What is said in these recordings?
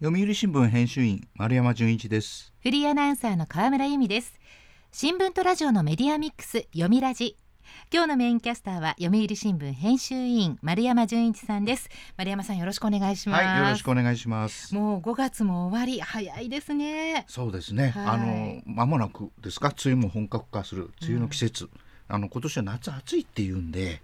読売新聞編集員丸山純一です。フリーアナウンサーの河村由美です。新聞とラジオのメディアミックス読みラジ。今日のメインキャスターは読売新聞編集員丸山純一さんです。丸山さんよろしくお願いします。はいよろしくお願いします。もう5月も終わり。早いですね。そうですね、はい、あの間もなくですか？梅雨も本格化する梅雨の季節、うん、あの今年は夏暑いっていうんで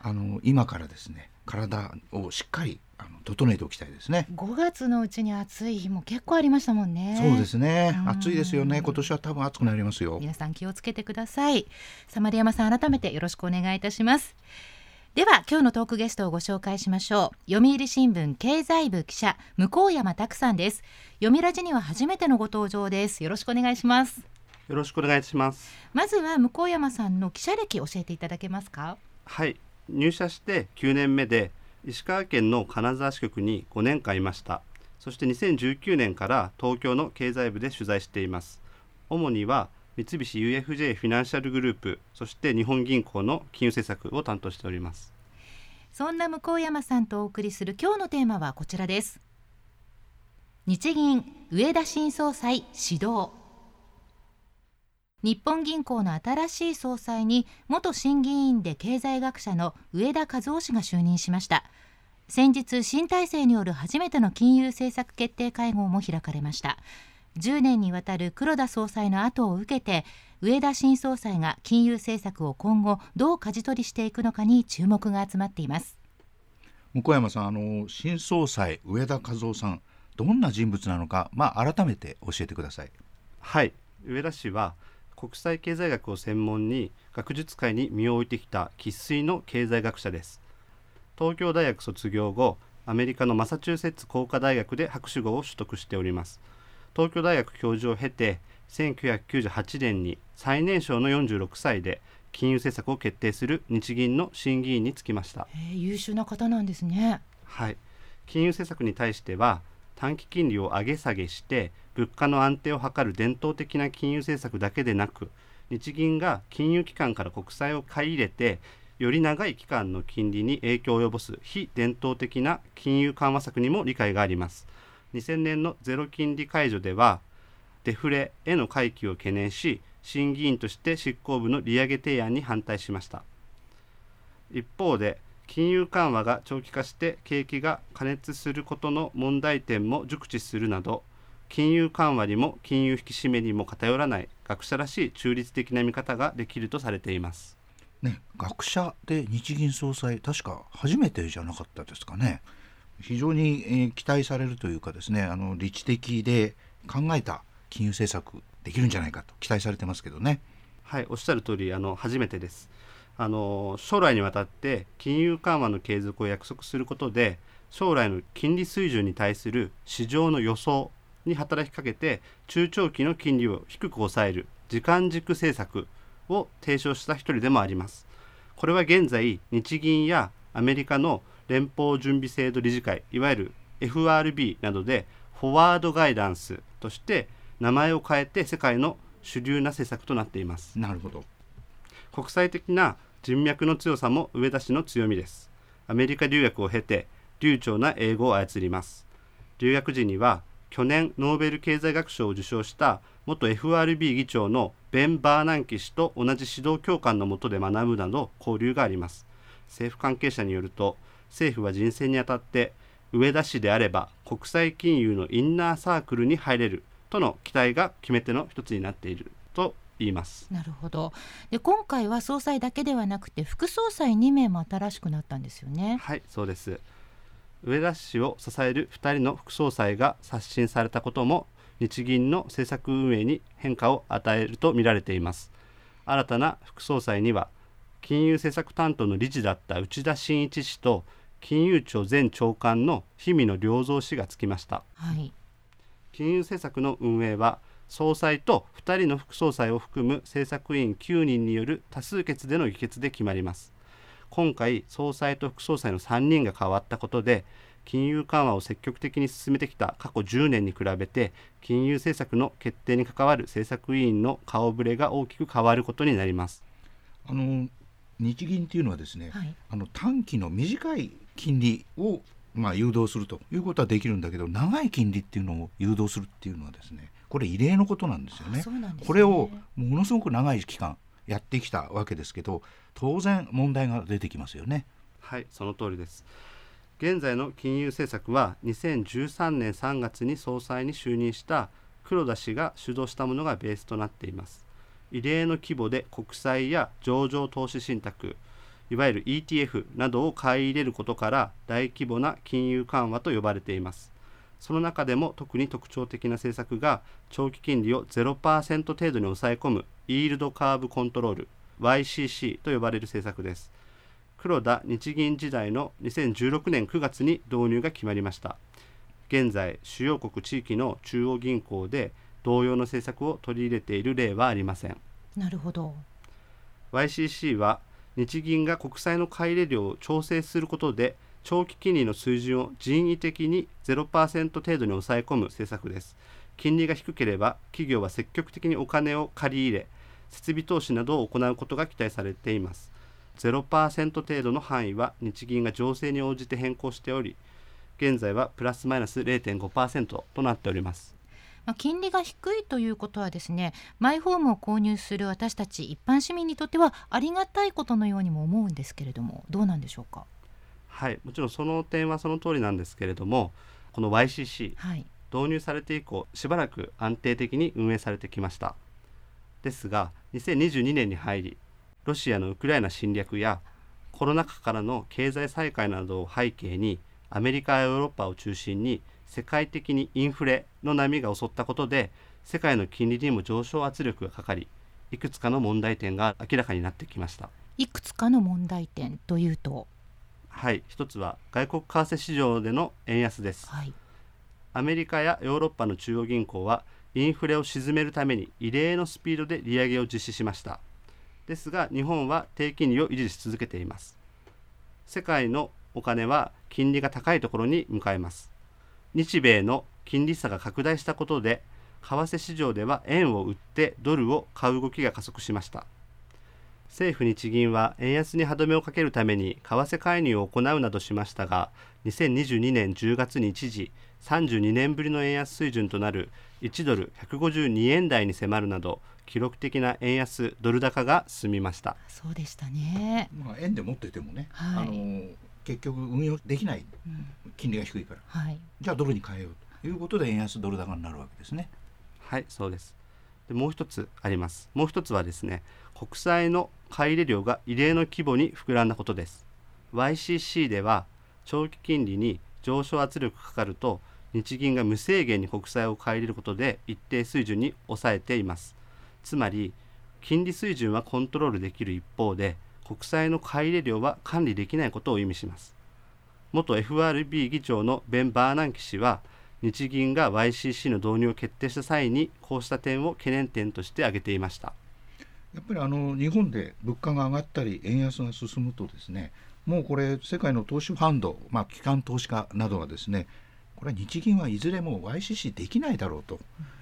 あの今からですね体をしっかりあの整えておきたいですね。5月のうちに暑い日も結構ありましたもんね。そうですね。暑いですよね。今年は多分暑くなりますよ。皆さん気をつけてください。さ丸山さん改めてよろしくお願いいたします。では今日のトークゲストをご紹介しましょう。読売新聞経済部記者向山拓さんです。読みラジには初めてのご登場です。よろしくお願いします。よろしくお願いします。まずは向山さんの記者歴教えていただけますか？はい。入社して9年目で石川県の金沢支局に5年間いました。そして2019年から東京の経済部で取材しています。主には三菱 UFJ フィナンシャルグループそして日本銀行の金融政策を担当しております。そんな向山さんとお送りする今日のテーマはこちらです。日銀上田新総裁指導。日本銀行の新しい総裁に元審議員で経済学者の上田和夫氏が就任しました。先日新体制による初めての金融政策決定会合も開かれました。10年にわたる黒田総裁の後を受けて上田新総裁が金融政策を今後どう舵取りしていくのかに注目が集まっています。向山さんあの新総裁上田和夫さんどんな人物なのかまあ改めて教えてください。はい。上田氏は国際経済学を専門に学術界に身を置いてきた生粋の経済学者です。東京大学卒業後アメリカのマサチューセッツ工科大学で博士号を取得しております。東京大学教授を経て1998年に最年少の46歳で金融政策を決定する日銀の審議員につきました、えー、優秀な方なんですね。はい。金融政策に対しては短期金利を上げ下げして物価の安定を図る伝統的な金融政策だけでなく日銀が金融機関から国債を買い入れてより長い期間の金利に影響を及ぼす非伝統的な金融緩和策にも理解があります。2000年のゼロ金利解除ではデフレへの回帰を懸念し審議員として執行部の利上げ提案に反対しました。一方で金融緩和が長期化して景気が過熱することの問題点も熟知するなど金融緩和にも金融引き締めにも偏らない学者らしい中立的な見方ができるとされています。ね、学者で日銀総裁確か初めてじゃなかったですかね。非常に、えー、期待されるというかですねあの理知的で考えた金融政策できるんじゃないかと期待されてますけどね。はいおっしゃる通りあの初めてですあの将来にわたって金融緩和の継続を約束することで将来の金利水準に対する市場の予想に働きかけて中長期の金利を低く抑える時間軸政策を提唱した一人でもあります。これは現在日銀やアメリカの連邦準備制度理事会いわゆる FRB などでフォワードガイダンスとして名前を変えて世界の主流な政策となっています。なるほど。国際的な人脈の強さも上田氏の強みです。アメリカ留学を経て流暢な英語を操ります。留学時には去年ノーベル経済学賞を受賞した元 FRB 議長のベン・バーナンキ氏と同じ指導教官の下で学ぶなど交流があります。政府関係者によると政府は人選にあたって上田氏であれば国際金融のインナーサークルに入れるとの期待が決め手の一つになっている。と言います。なるほど。で今回は総裁だけではなくて副総裁2名も新しくなったんですよね。はいそうです。上田氏を支える2人の副総裁が刷新されたことも日銀の政策運営に変化を与えるとみられています。新たな副総裁には金融政策担当の理事だった内田真一氏と金融庁前長官の氷見野良三氏がつきました、はい、金融政策の運営は総裁と2人の副総裁を含む政策委員9人による多数決での議決で決まります。今回総裁と副総裁の3人が変わったことで金融緩和を積極的に進めてきた過去10年に比べて金融政策の決定に関わる政策委員の顔ぶれが大きく変わることになります。あの日銀っていうのはですね、はい、あの短期の短い金利をまあ、誘導するということはできるんだけど長い金利っていうのを誘導するっていうのはですねこれ異例のことなんですよね。ねこれをものすごく長い期間やってきたわけですけど当然問題が出てきますよね。はいその通りです現在の金融政策は2013年3月に総裁に就任した黒田氏が主導したものがベースとなっています異例の規模で国債や上場投資信託いわゆる ETF などを買い入れることから大規模な金融緩和と呼ばれています。その中でも特に特徴的な政策が長期金利を0%程度に抑え込むイールドカーブコントロール YCC と呼ばれる政策です。黒田日銀時代の2016年9月に導入が決まりました。現在主要国地域の中央銀行で同様の政策を取り入れている例はありません。なるほど。YCC は日銀が国債の買い入れ量を調整することで長期金利の水準を人為的に0%程度に抑え込む政策です。金利が低ければ企業は積極的にお金を借り入れ設備投資などを行うことが期待されています。0%程度の範囲は日銀が情勢に応じて変更しており現在はプラスマイナス0.5%となっております。まあ、金利が低いということはですねマイホームを購入する私たち一般市民にとってはありがたいことのようにも思うんですけれどもどうなんでしょうか？はいもちろんその点はその通りなんですけれどもこの YCC、はい、導入されて以降しばらく安定的に運営されてきました。ですが2022年に入りロシアのウクライナ侵略やコロナ禍からの経済再開などを背景にアメリカやヨーロッパを中心に世界的にインフレの波が襲ったことで世界の金利にも上昇圧力がかかりいくつかの問題点が明らかになってきました。いくつかの問題点というと？はい一つは外国為替市場での円安です、はい、アメリカやヨーロッパの中央銀行はインフレを鎮めるために異例のスピードで利上げを実施しました。ですが日本は低金利を維持し続けています。世界のお金は金利が高いところに向かいます日米の金利差が拡大したことで為替市場では円を売ってドルを買う動きが加速しました。政府日銀は円安に歯止めをかけるために為替介入を行うなどしましたが2022年10月に一時32年ぶりの円安水準となる1ドル152円台に迫るなど記録的な円安ドル高が進みました。そうでしたね、まあ、円で持っていてもね、はい、あの結局運用できない、金利が低いから、はい、じゃあドルに変えようということで円安ドル高になるわけですね。はいそうです。でもう一つあります。もう一つはですね国債の買い入れ量が異例の規模に膨らんだことです。YCC では長期金利に上昇圧力かかると日銀が無制限に国債を買い入れることで一定水準に抑えています。つまり金利水準はコントロールできる一方で国債の買い入れ量は管理できないことを意味します元 FRB 議長のベン・バーナンキ氏は日銀が YCC の導入を決定した際にこうした点を懸念点として挙げていましたやっぱりあの日本で物価が上がったり円安が進むとですねもうこれ世界の投資ファンド、まあ、機関投資家などはですねこれは日銀はいずれも YCC できないだろうと、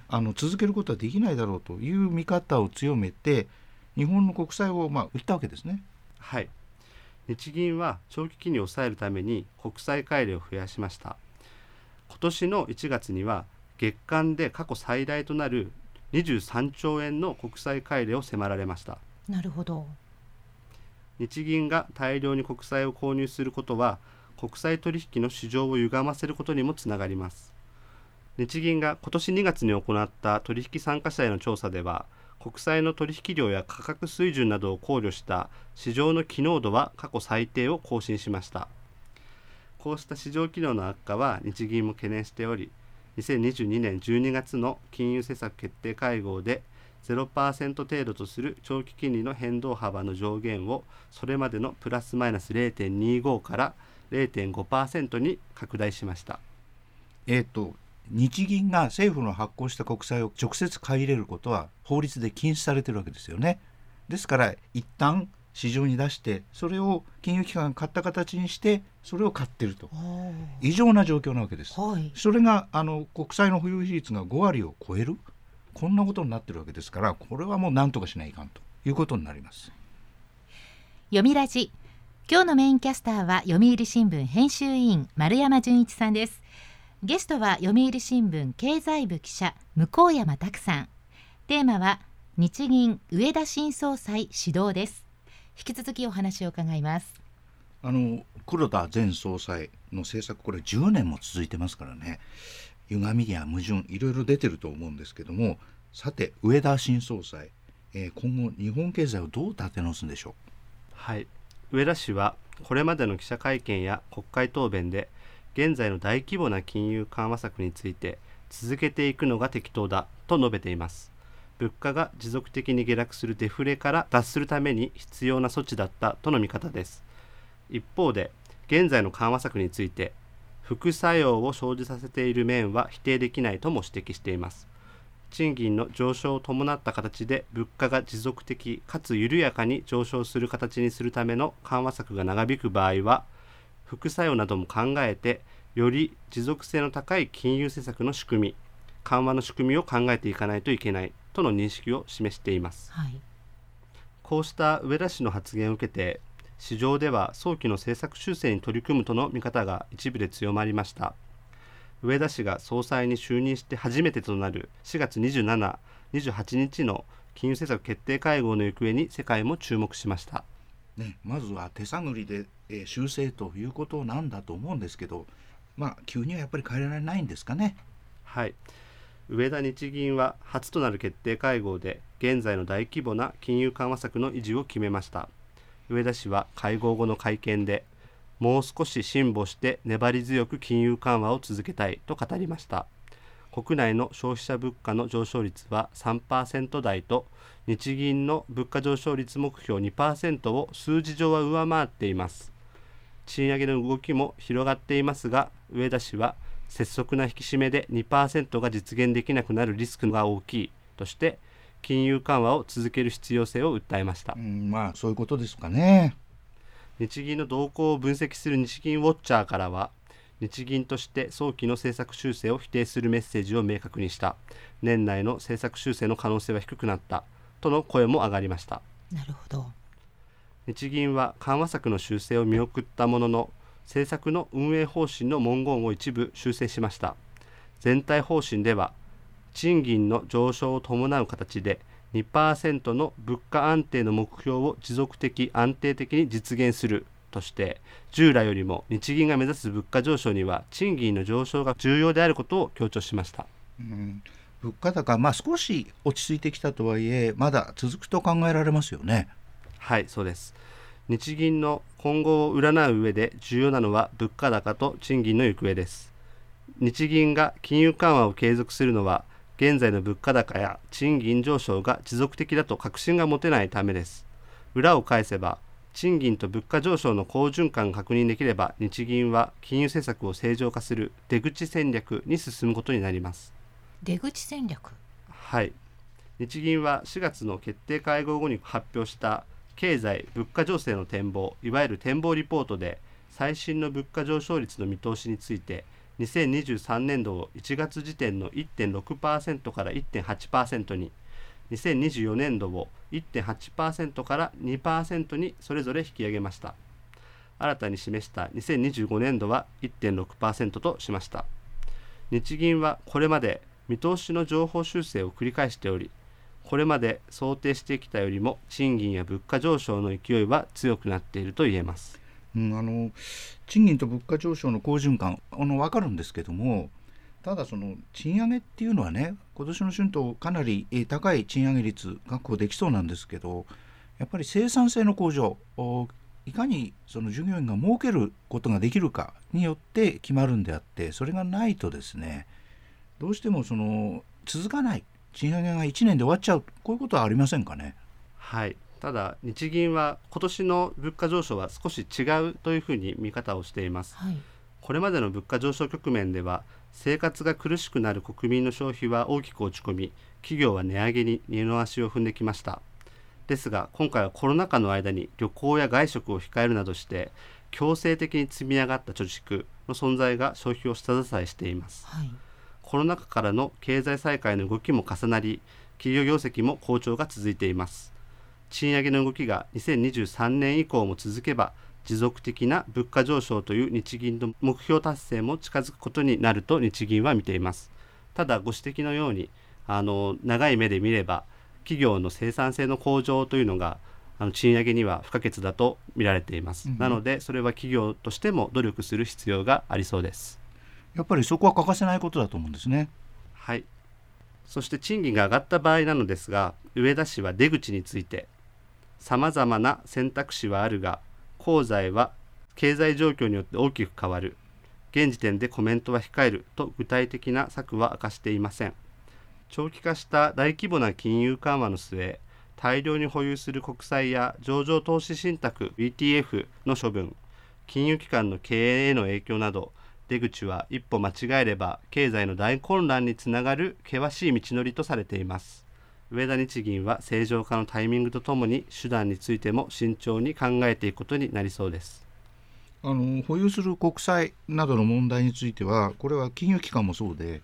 あの続けることはできないだろうという見方を強めて日本の国債をまあ売ったわけですね。はい。日銀は長期金利を抑えるために国債買い入れを増やしました。今年の1月には月間で過去最大となる23兆円の国債買い入れを迫られました。なるほど。日銀が大量に国債を購入することは国際取引の市場を歪ませることにもつながります。日銀が今年2月に行った取引参加者への調査では国債の取引量や価格水準などを考慮した市場の機能度は過去最低を更新しましたこうした市場機能の悪化は日銀も懸念しており2022年12月の金融政策決定会合で0%程度とする長期金利の変動幅の上限をそれまでのプラスマイナス0.25から0.5%に拡大しました。えーと、日銀が政府の発行した国債を直接買い入れることは法律で禁止されてるわけですよね。ですから一旦市場に出してそれを金融機関が買った形にしてそれを買ってると異常な状況なわけです。はい、それがあの国債の保有比率が5割を超えるこんなことになってるわけですからこれはもう何とかしないかんということになります。読みラジ今日のメインキャスターは読売新聞編集委員丸山純一さんですゲストは読売新聞経済部記者向山拓さん。テーマは日銀上田新総裁指導です。引き続きお話を伺います。あの黒田前総裁の政策これ10年も続いてますからね。歪みや矛盾いろいろ出てると思うんですけども。さて上田新総裁、えー、今後日本経済をどう立て直すんでしょう？はい。上田氏はこれまでの記者会見や国会答弁で現在の大規模な金融緩和策について続けていくのが適当だと述べています。物価が持続的に下落するデフレから脱するために必要な措置だったとの見方です。一方で現在の緩和策について副作用を生じさせている面は否定できないとも指摘しています。賃金の上昇を伴った形で物価が持続的かつ緩やかに上昇する形にするための緩和策が長引く場合は副作用なども考えてより持続性の高い金融政策の仕組み緩和の仕組みを考えていかないといけないとの認識を示しています、はい、こうした上田氏の発言を受けて市場では早期の政策修正に取り組むとの見方が一部で強まりました。上田氏が総裁に就任して初めてとなる4月27、28日の金融政策決定会合の行方に世界も注目しました。ね、まずは手探りで、えー、修正ということなんだと思うんですけど、まあ、急にはやっぱり変えられないんですかね？はい。上田日銀は初となる決定会合で現在の大規模な金融緩和策の維持を決めました。上田氏は会合後の会見でもう少し辛抱して粘り強く金融緩和を続けたいと語りました。国内の消費者物価の上昇率は3%台と日銀の物価上昇率目標2%を数字上は上回っています。賃上げの動きも広がっていますが上田氏は拙速な引き締めで2%が実現できなくなるリスクが大きいとして金融緩和を続ける必要性を訴えました、うん、まあそういうことですかね。日銀の動向を分析する日銀ウォッチャーからは日銀として早期の政策修正を否定するメッセージを明確にした。年内の政策修正の可能性は低くなったとの声も上がりました。なるほど日銀は緩和策の修正を見送ったものの政策の運営方針の文言を一部修正しました。全体方針では賃金の上昇を伴う形で2%の物価安定の目標を持続的安定的に実現する。として従来よりも日銀が目指す物価上昇には賃金の上昇が重要であることを強調しました、うん、物価高、まあ、少し落ち着いてきたとはいえまだ続くと考えられますよね。はいそうです。日銀の今後を占う上で重要なのは物価高と賃金の行方です。日銀が金融緩和を継続するのは現在の物価高や賃金上昇が持続的だと確信が持てないためです。裏を返せば賃金と物価上昇の好循環が確認できれば日銀は金融政策を正常化する出口戦略に進むことになります。出口戦略？はい。日銀は4月の決定会合後に発表した経済物価情勢の展望いわゆる展望リポートで最新の物価上昇率の見通しについて2023年度を1月時点の1.6%から1.8%に2024年度を1.8%から2%にそれぞれ引き上げました。新たに示した2025年度は1.6%としました。日銀はこれまで見通しの情報修正を繰り返しておりこれまで想定してきたよりも賃金や物価上昇の勢いは強くなっていると言えます。うん、あの賃金と物価上昇の好循環あの分かるんですけどもただその賃上げっていうのはね今年の春闘かなり高い賃上げ率確保できそうなんですけどやっぱり生産性の向上いかにその従業員が儲けることができるかによって決まるんであってそれがないとですねどうしてもその続かない賃上げが1年で終わっちゃうこういうことはありませんかね？はい。ただ日銀は今年の物価上昇は少し違うというふうに見方をしています、はい、これまでの物価上昇局面では生活が苦しくなる国民の消費は大きく落ち込み企業は値上げに二の足を踏んできました。ですが今回はコロナ禍の間に旅行や外食を控えるなどして強制的に積み上がった貯蓄の存在が消費を下支えしています、はい、コロナ禍からの経済再開の動きも重なり企業業績も好調が続いています。賃上げの動きが2023年以降も続けば持続的な物価上昇という日銀の目標達成も近づくことになると日銀は見ています。ただご指摘のようにあの長い目で見れば企業の生産性の向上というのがあの賃上げには不可欠だと見られています、うん、なのでそれは企業としても努力する必要がありそうですやっぱりそこは欠かせないことだと思うんですね。はい。そして賃金が上がった場合なのですが上田市は出口についてさまざまな選択肢はあるが功罪は経済状況によって大きく変わる。現時点でコメントは控えると具体的な策は明かしていません。長期化した大規模な金融緩和の末大量に保有する国債や上場投資信託 ETF の処分金融機関の経営への影響など出口は一歩間違えれば経済の大混乱につながる険しい道のりとされています。上田日銀は正常化のタイミングとともに手段についても慎重に考えていくことになりそうです。あの保有する国債などの問題についてはこれは金融機関もそうで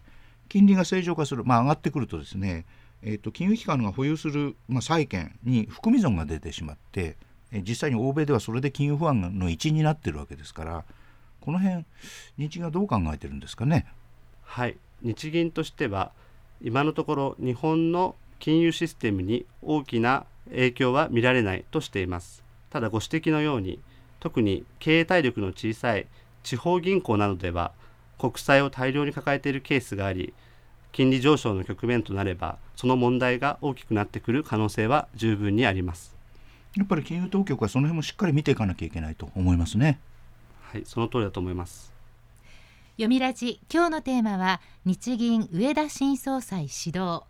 金利が正常化する、まあ、上がってくるとですねえーと、金融機関が保有する、まあ、債券に含み損が出てしまって、え、実際に欧米ではそれで金融不安の一因になっているわけですからこの辺日銀はどう考えてるんですかね？はい。日銀としては今のところ日本の金融システムに大きな影響は見られないとしています。ただご指摘のように特に経営体力の小さい地方銀行などでは国債を大量に抱えているケースがあり金利上昇の局面となればその問題が大きくなってくる可能性は十分にあります。やっぱり金融当局はその辺もしっかり見ていかなきゃいけないと思いますねはいその通りだと思います。読みラジ。今日のテーマは日銀上田新総裁指導。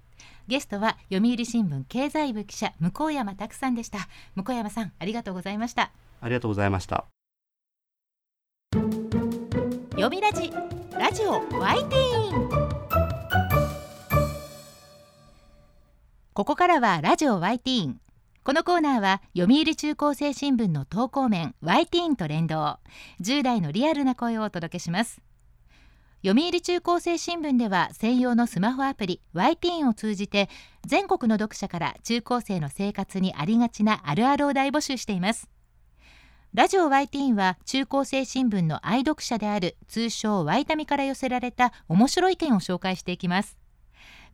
ゲストは読売新聞経済部記者向山拓さんでした。向山さんありがとうございました。ありがとうございました。読みラジラジオワイティーン。ここからはラジオ y ティーンこのコーナーは読売中高生新聞の投稿面 y ティーンと連動。10代のリアルな声をお届けします。読売中高生新聞では専用のスマホアプリ y ティーンを通じて全国の読者から中高生の生活にありがちなあるあるを大募集しています。ラジオ y ティーンは中高生新聞の愛読者である通称ワイタミから寄せられた面白い意見を紹介していきます。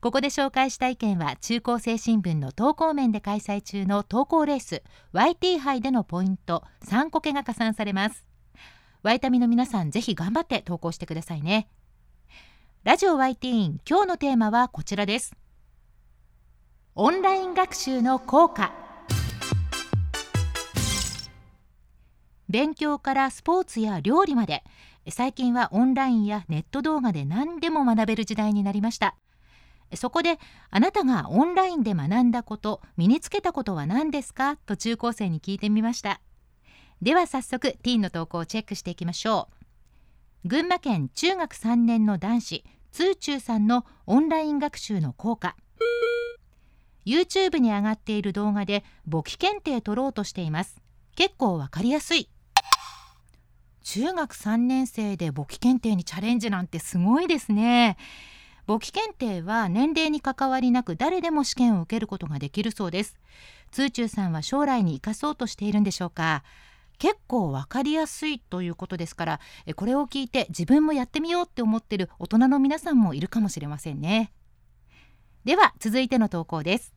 ここで紹介した意見は中高生新聞の投稿面で開催中の投稿レース YT 杯でのポイント3個けが加算されます。ワイタミの皆さんぜひ頑張って投稿してくださいね。ラジオ YT 今日のテーマはこちらです。オンライン学習の効果。勉強からスポーツや料理まで。最近はオンラインやネット動画で何でも学べる時代になりました。そこであなたがオンラインで学んだこと身につけたことは何ですか？と中高生に聞いてみました。では早速ティーンの投稿をチェックしていきましょう。群馬県中学3年の男子通中さんのオンライン学習の効果。YouTube に上がっている動画で簿記検定取ろうとしています。結構わかりやすい。中学3年生で簿記検定にチャレンジなんてすごいですね。簿記検定は年齢に関わりなく誰でも試験を受けることができるそうです。通中さんは将来に生かそうとしているんでしょうか？結構わかりやすいということですからこれを聞いて自分もやってみようって思ってる大人の皆さんもいるかもしれませんね。では続いての投稿です。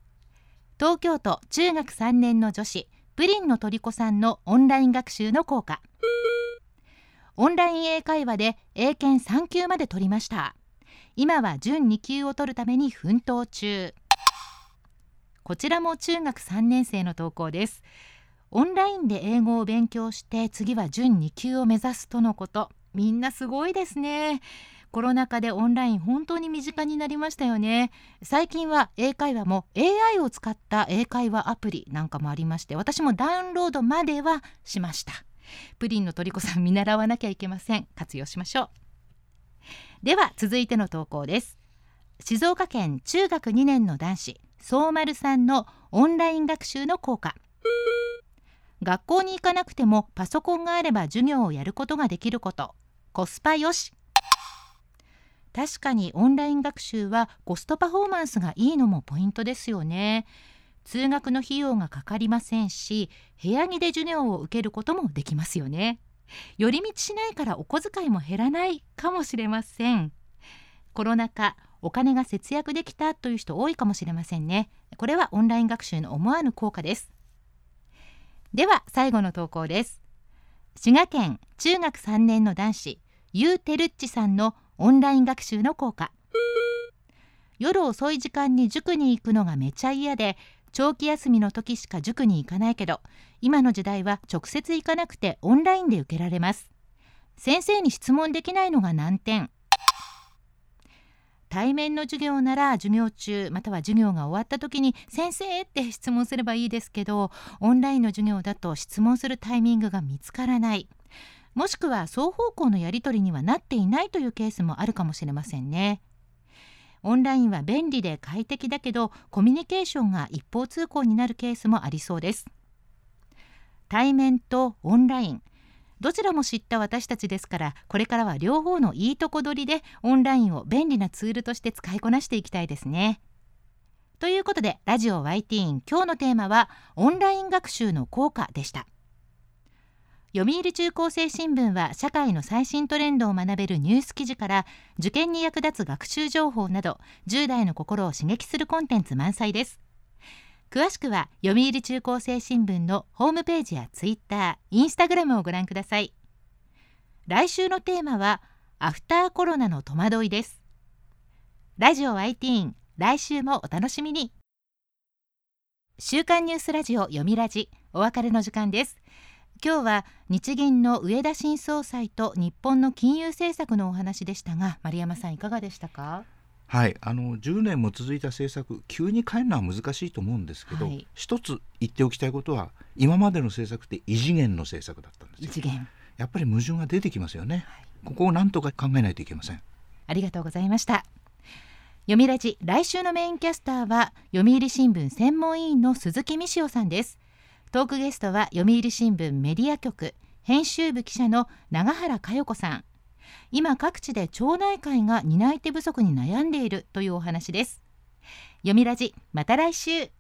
東京都中学3年の女子プリンのとりこさんのオンライン学習の効果。オンライン英会話で英検3級まで取りました。今は準2級を取るために奮闘中。こちらも中学3年生の投稿です。オンラインで英語を勉強して次は準2級を目指すとのこと。みんなすごいですね。コロナ禍でオンライン本当に身近になりましたよね。最近は英会話も AI を使った英会話アプリなんかもありまして私もダウンロードまではしました。プリンのとりこさん見習わなきゃいけません。活用しましょう。では続いての投稿です。静岡県中学2年の男子相丸さんのオンライン学習の効果。学校に行かなくてもパソコンがあれば授業をやることができること。コスパよし。確かにオンライン学習はコストパフォーマンスがいいのもポイントですよね。通学の費用がかかりませんし部屋着で授業を受けることもできますよね。寄り道しないからお小遣いも減らないかもしれません。コロナ禍お金が節約できたという人多いかもしれませんね。これはオンライン学習の思わぬ効果です。では最後の投稿です。滋賀県中学3年の男子ユーテルッチさんのオンライン学習の効果。夜遅い時間に塾に行くのがめちゃ嫌で長期休みの時しか塾に行かないけど今の時代は直接行かなくてオンラインで受けられます先生に質問できないのが難点対面の授業なら授業中または授業が終わった時に「先生!」って質問すればいいですけどオンラインの授業だと質問するタイミングが見つからないもしくは双方向のやり取りにはなっていないというケースもあるかもしれませんね。オンラインは便利で快適だけどコミュニケーションが一方通行になるケースもありそうです対面とオンラインどちらも知った私たちですからこれからは両方のいいとこ取りでオンラインを便利なツールとして使いこなしていきたいですね。ということでラジオ YT 今日のテーマはオンライン学習の効果でした。読売中高生新聞は社会の最新トレンドを学べるニュース記事から受験に役立つ学習情報など10代の心を刺激するコンテンツ満載です。詳しくは読売中高生新聞のホームページやツイッター、インスタグラムをご覧ください。来週のテーマはアフターコロナの戸惑いです。ラジオ IT 来週もお楽しみに。週刊ニュースラジオ読みラジお別れの時間です。今日は日銀の上田新総裁と日本の金融政策のお話でしたが丸山さんいかがでしたか？はいあの10年も続いた政策急に変えるのは難しいと思うんですけど、はい、一つ言っておきたいことは今までの政策って異次元の政策だったんです異次元。やっぱり矛盾が出てきますよね、はい、ここを何とか考えないといけません。ありがとうございました。読みラジ来週のメインキャスターは読売新聞専門委員の鈴木美潮さんですトークゲストは読売新聞メディア局編集部記者の永原佳代子さん。今各地で町内会が担い手不足に悩んでいるというお話です。読みラジまた来週。